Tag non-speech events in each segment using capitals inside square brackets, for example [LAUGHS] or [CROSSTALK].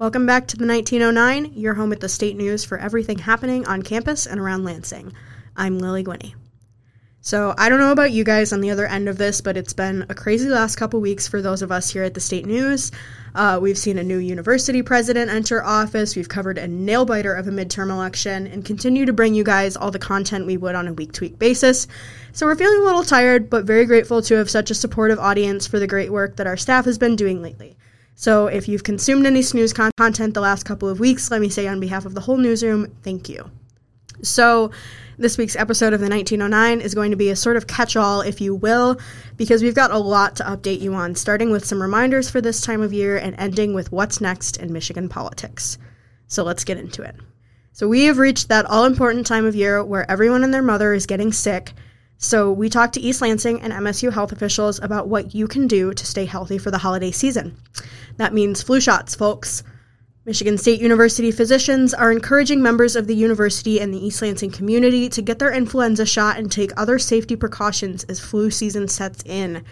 Welcome back to the 1909, your home at the state news for everything happening on campus and around Lansing. I'm Lily Guiney. So, I don't know about you guys on the other end of this, but it's been a crazy last couple weeks for those of us here at the State News. Uh, we've seen a new university president enter office, we've covered a nail biter of a midterm election, and continue to bring you guys all the content we would on a week to week basis. So, we're feeling a little tired, but very grateful to have such a supportive audience for the great work that our staff has been doing lately. So, if you've consumed any snooze con- content the last couple of weeks, let me say on behalf of the whole newsroom, thank you. So, this week's episode of the 1909 is going to be a sort of catch all, if you will, because we've got a lot to update you on, starting with some reminders for this time of year and ending with what's next in Michigan politics. So let's get into it. So, we have reached that all important time of year where everyone and their mother is getting sick. So, we talked to East Lansing and MSU health officials about what you can do to stay healthy for the holiday season. That means flu shots, folks. Michigan State University physicians are encouraging members of the university and the East Lansing community to get their influenza shot and take other safety precautions as flu season sets in.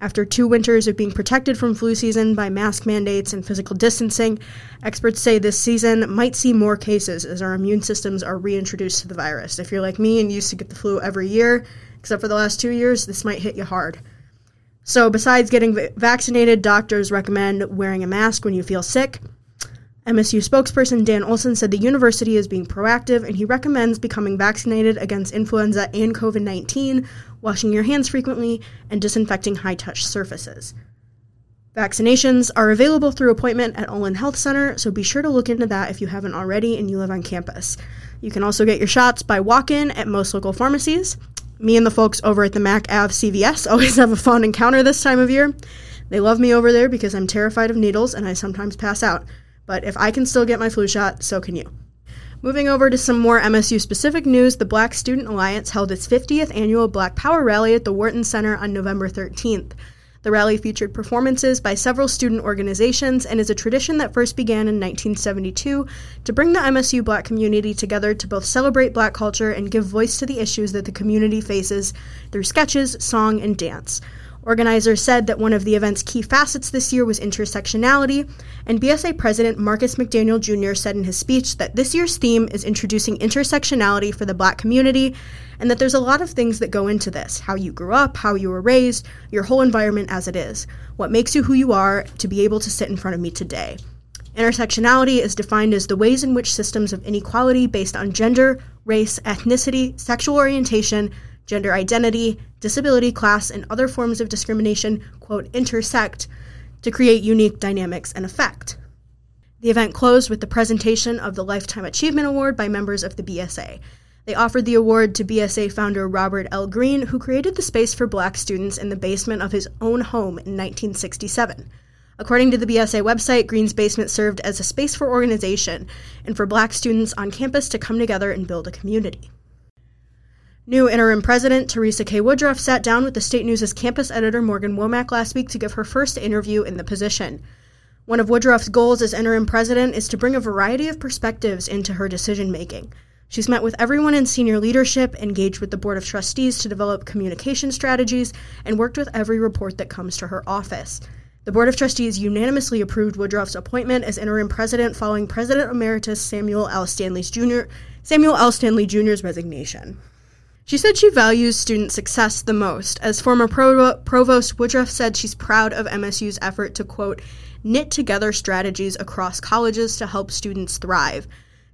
After two winters of being protected from flu season by mask mandates and physical distancing, experts say this season might see more cases as our immune systems are reintroduced to the virus. If you're like me and used to get the flu every year, except for the last two years, this might hit you hard. So, besides getting vaccinated, doctors recommend wearing a mask when you feel sick MSU spokesperson Dan Olson said the university is being proactive and he recommends becoming vaccinated against influenza and COVID 19, washing your hands frequently, and disinfecting high touch surfaces. Vaccinations are available through appointment at Olin Health Center, so be sure to look into that if you haven't already and you live on campus. You can also get your shots by walk in at most local pharmacies. Me and the folks over at the Mac Ave CVS always [LAUGHS] have a fun encounter this time of year. They love me over there because I'm terrified of needles and I sometimes pass out. But if I can still get my flu shot, so can you. Moving over to some more MSU specific news, the Black Student Alliance held its 50th annual Black Power Rally at the Wharton Center on November 13th. The rally featured performances by several student organizations and is a tradition that first began in 1972 to bring the MSU black community together to both celebrate black culture and give voice to the issues that the community faces through sketches, song, and dance. Organizers said that one of the event's key facets this year was intersectionality, and BSA President Marcus McDaniel Jr. said in his speech that this year's theme is introducing intersectionality for the black community, and that there's a lot of things that go into this how you grew up, how you were raised, your whole environment as it is, what makes you who you are to be able to sit in front of me today. Intersectionality is defined as the ways in which systems of inequality based on gender, race, ethnicity, sexual orientation, gender identity, disability, class, and other forms of discrimination, quote, intersect to create unique dynamics and effect. The event closed with the presentation of the Lifetime Achievement Award by members of the BSA. They offered the award to BSA founder Robert L. Green, who created the space for black students in the basement of his own home in 1967. According to the BSA website, Green's basement served as a space for organization and for black students on campus to come together and build a community. New interim president Teresa K. Woodruff sat down with the State News' campus editor Morgan Womack last week to give her first interview in the position. One of Woodruff's goals as interim president is to bring a variety of perspectives into her decision making. She's met with everyone in senior leadership, engaged with the Board of Trustees to develop communication strategies, and worked with every report that comes to her office. The Board of Trustees unanimously approved Woodruff's appointment as interim president following President Emeritus Samuel L. Stanley Jr. Samuel L. Stanley Jr.'s resignation. She said she values student success the most. As former provost Woodruff said, she's proud of MSU's effort to, quote, knit together strategies across colleges to help students thrive.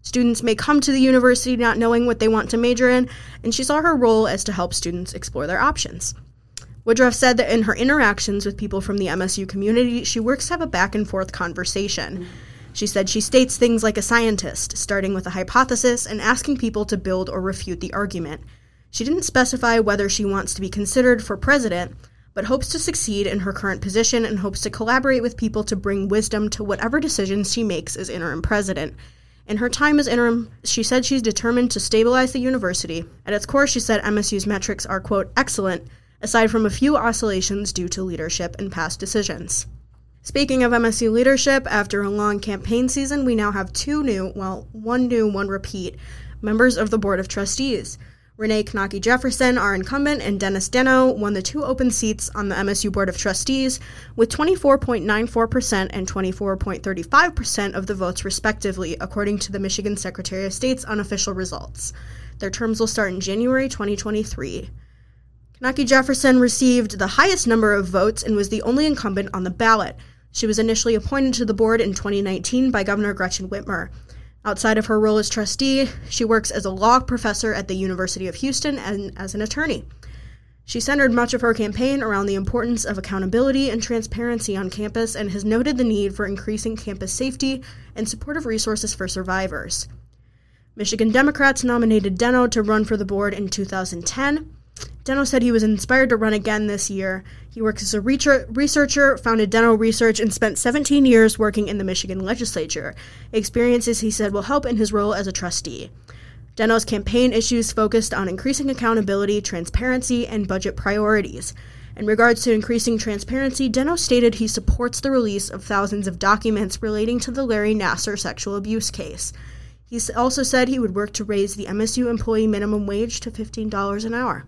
Students may come to the university not knowing what they want to major in, and she saw her role as to help students explore their options. Woodruff said that in her interactions with people from the MSU community, she works to have a back and forth conversation. She said she states things like a scientist, starting with a hypothesis and asking people to build or refute the argument. She didn't specify whether she wants to be considered for president, but hopes to succeed in her current position and hopes to collaborate with people to bring wisdom to whatever decisions she makes as interim president. In her time as interim, she said she's determined to stabilize the university. At its core, she said MSU's metrics are, quote, excellent, aside from a few oscillations due to leadership and past decisions. Speaking of MSU leadership, after a long campaign season, we now have two new, well, one new, one repeat, members of the Board of Trustees. Renee Knake Jefferson, our incumbent, and Dennis Denno won the two open seats on the MSU Board of Trustees with 24.94% and 24.35% of the votes, respectively, according to the Michigan Secretary of State's unofficial results. Their terms will start in January 2023. Knake Jefferson received the highest number of votes and was the only incumbent on the ballot. She was initially appointed to the board in 2019 by Governor Gretchen Whitmer. Outside of her role as trustee, she works as a law professor at the University of Houston and as an attorney. She centered much of her campaign around the importance of accountability and transparency on campus and has noted the need for increasing campus safety and supportive resources for survivors. Michigan Democrats nominated Denno to run for the board in 2010. Denno said he was inspired to run again this year. He works as a researcher, founded Denno Research, and spent 17 years working in the Michigan legislature. Experiences, he said, will help in his role as a trustee. Denno's campaign issues focused on increasing accountability, transparency, and budget priorities. In regards to increasing transparency, Denno stated he supports the release of thousands of documents relating to the Larry Nassar sexual abuse case. He also said he would work to raise the MSU employee minimum wage to $15 an hour.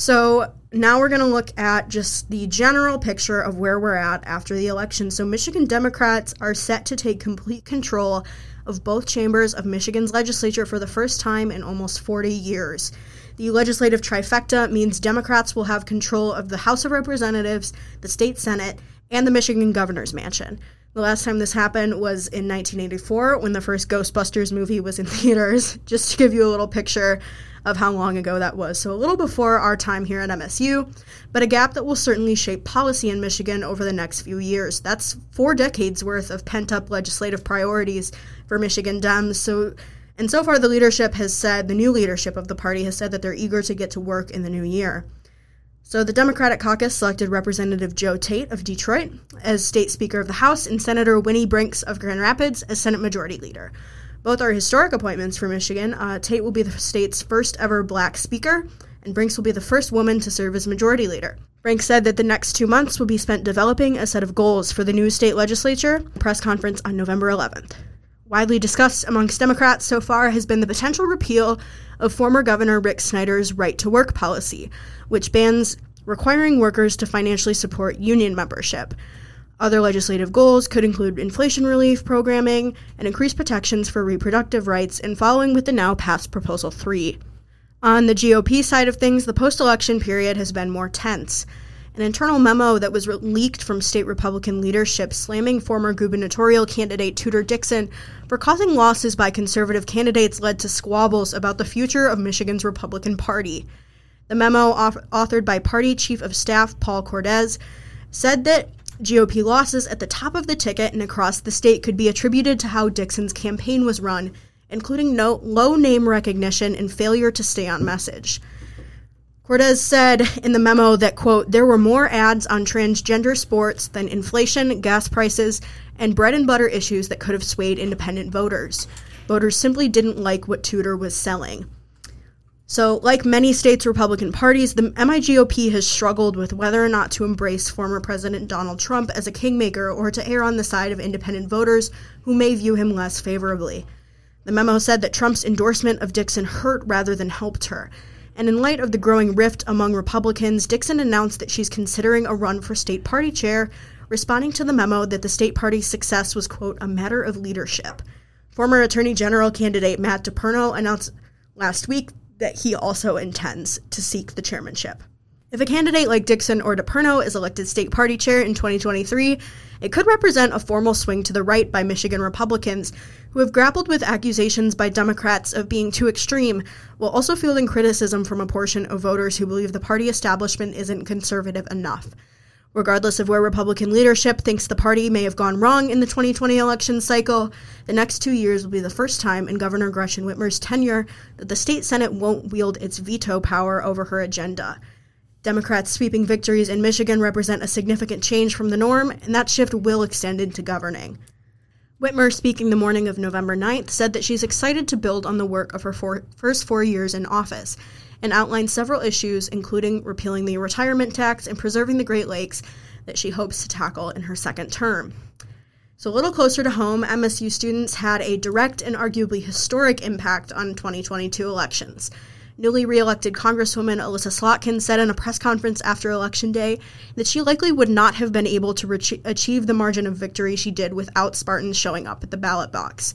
So now we're going to look at just the general picture of where we're at after the election. So Michigan Democrats are set to take complete control of both chambers of Michigan's legislature for the first time in almost 40 years. The legislative trifecta means Democrats will have control of the House of Representatives, the state Senate, and the Michigan governor's mansion. The last time this happened was in 1984 when the first Ghostbusters movie was in [LAUGHS] theaters, just to give you a little picture of how long ago that was. So, a little before our time here at MSU, but a gap that will certainly shape policy in Michigan over the next few years. That's four decades worth of pent up legislative priorities for Michigan Dems. So, and so far, the leadership has said, the new leadership of the party has said that they're eager to get to work in the new year. So, the Democratic caucus selected Representative Joe Tate of Detroit as State Speaker of the House and Senator Winnie Brinks of Grand Rapids as Senate Majority Leader. Both are historic appointments for Michigan. Uh, Tate will be the state's first ever black speaker, and Brinks will be the first woman to serve as majority leader. Brinks said that the next two months will be spent developing a set of goals for the new state legislature. Press conference on November 11th. Widely discussed amongst Democrats so far has been the potential repeal of former Governor Rick Snyder's right to work policy, which bans requiring workers to financially support union membership. Other legislative goals could include inflation relief programming and increased protections for reproductive rights, and following with the now passed Proposal 3. On the GOP side of things, the post election period has been more tense. An internal memo that was leaked from state Republican leadership slamming former gubernatorial candidate Tudor Dixon for causing losses by conservative candidates led to squabbles about the future of Michigan's Republican Party. The memo, authored by Party Chief of Staff Paul Cordes, said that GOP losses at the top of the ticket and across the state could be attributed to how Dixon's campaign was run, including no low name recognition and failure to stay on message. Cordes said in the memo that, quote, there were more ads on transgender sports than inflation, gas prices, and bread and butter issues that could have swayed independent voters. Voters simply didn't like what Tudor was selling. So, like many states' Republican parties, the MIGOP has struggled with whether or not to embrace former President Donald Trump as a kingmaker or to err on the side of independent voters who may view him less favorably. The memo said that Trump's endorsement of Dixon hurt rather than helped her. And in light of the growing rift among Republicans, Dixon announced that she's considering a run for state party chair, responding to the memo that the state party's success was, quote, a matter of leadership. Former Attorney General candidate Matt DePerno announced last week that he also intends to seek the chairmanship. If a candidate like Dixon or DePerno is elected state party chair in 2023, it could represent a formal swing to the right by Michigan Republicans, who have grappled with accusations by Democrats of being too extreme, while also fielding criticism from a portion of voters who believe the party establishment isn't conservative enough. Regardless of where Republican leadership thinks the party may have gone wrong in the 2020 election cycle, the next two years will be the first time in Governor Gretchen Whitmer's tenure that the state Senate won't wield its veto power over her agenda. Democrats' sweeping victories in Michigan represent a significant change from the norm, and that shift will extend into governing. Whitmer, speaking the morning of November 9th, said that she's excited to build on the work of her four, first four years in office and outlined several issues, including repealing the retirement tax and preserving the Great Lakes, that she hopes to tackle in her second term. So, a little closer to home, MSU students had a direct and arguably historic impact on 2022 elections. Newly reelected Congresswoman Elissa Slotkin said in a press conference after Election Day that she likely would not have been able to achieve the margin of victory she did without Spartans showing up at the ballot box.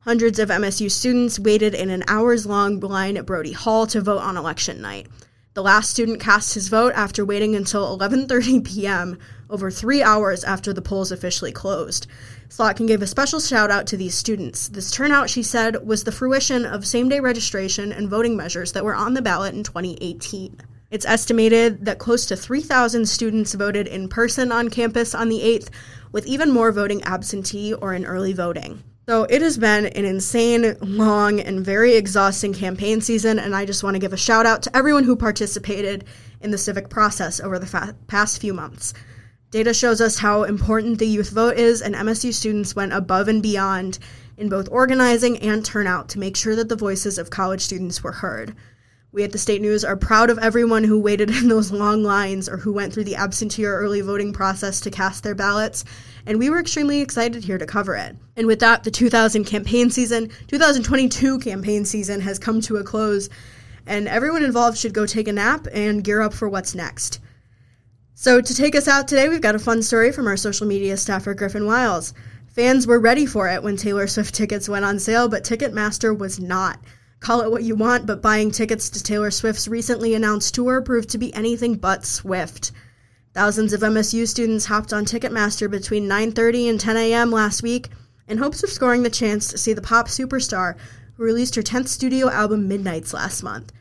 Hundreds of MSU students waited in an hours long line at Brody Hall to vote on election night. The last student cast his vote after waiting until 11:30 p.m., over 3 hours after the polls officially closed. Slotkin gave a special shout out to these students. This turnout, she said, was the fruition of same-day registration and voting measures that were on the ballot in 2018. It's estimated that close to 3,000 students voted in person on campus on the 8th, with even more voting absentee or in early voting. So it has been an insane, long, and very exhausting campaign season, and I just want to give a shout out to everyone who participated in the civic process over the fa- past few months. Data shows us how important the youth vote is, and MSU students went above and beyond in both organizing and turnout to make sure that the voices of college students were heard. We at the State News are proud of everyone who waited in those long lines or who went through the absentee or early voting process to cast their ballots, and we were extremely excited here to cover it. And with that, the 2000 campaign season, 2022 campaign season has come to a close, and everyone involved should go take a nap and gear up for what's next. So, to take us out today, we've got a fun story from our social media staffer, Griffin Wiles. Fans were ready for it when Taylor Swift tickets went on sale, but Ticketmaster was not. Call it what you want, but buying tickets to Taylor Swift's recently announced tour proved to be anything but swift. Thousands of MSU students hopped on Ticketmaster between 9:30 and 10 a.m. last week in hopes of scoring the chance to see the pop superstar who released her 10th studio album Midnights last month.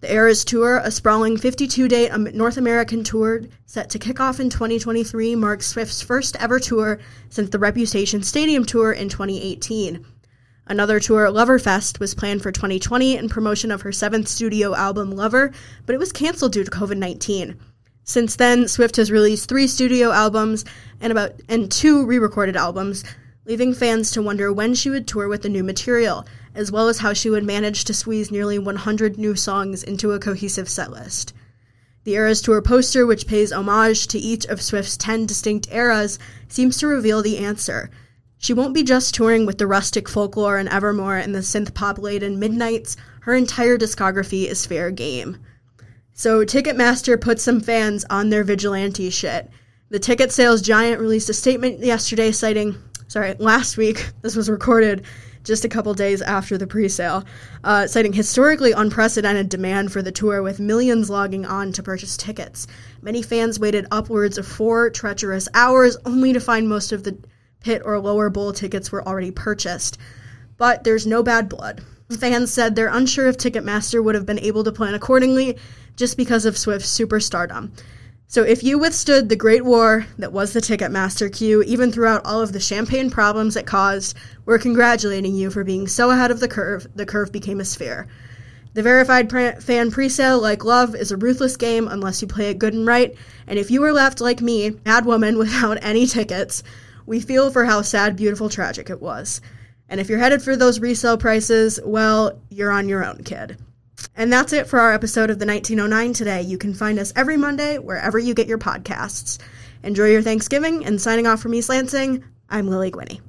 The Eras Tour, a sprawling 52-day um, North American tour set to kick off in 2023, marks Swift's first ever tour since the Reputation Stadium tour in 2018. Another tour, Loverfest, was planned for 2020 in promotion of her seventh studio album, Lover, but it was canceled due to COVID 19. Since then, Swift has released three studio albums and about and two re-recorded albums, leaving fans to wonder when she would tour with the new material, as well as how she would manage to squeeze nearly 100 new songs into a cohesive setlist. The Eras Tour poster, which pays homage to each of Swift's 10 distinct eras, seems to reveal the answer – she won't be just touring with the rustic folklore and Evermore and the synth pop laden Midnights, her entire discography is fair game. So Ticketmaster put some fans on their vigilante shit. The ticket sales giant released a statement yesterday citing, sorry, last week, [LAUGHS] this was recorded just a couple days after the pre-sale, uh, citing historically unprecedented demand for the tour with millions logging on to purchase tickets. Many fans waited upwards of four treacherous hours only to find most of the pit or lower bowl tickets were already purchased. But there's no bad blood. Fans said they're unsure if Ticketmaster would have been able to plan accordingly just because of Swift's superstardom. So if you withstood the great war that was the Ticketmaster queue, even throughout all of the champagne problems it caused, we're congratulating you for being so ahead of the curve, the curve became a sphere. The verified fan presale, like love, is a ruthless game unless you play it good and right. And if you were left like me, mad woman [LAUGHS] without any tickets, we feel for how sad, beautiful, tragic it was. And if you're headed for those resale prices, well, you're on your own, kid. And that's it for our episode of the 1909 today. You can find us every Monday wherever you get your podcasts. Enjoy your Thanksgiving, and signing off from East Lansing, I'm Lily Guiney.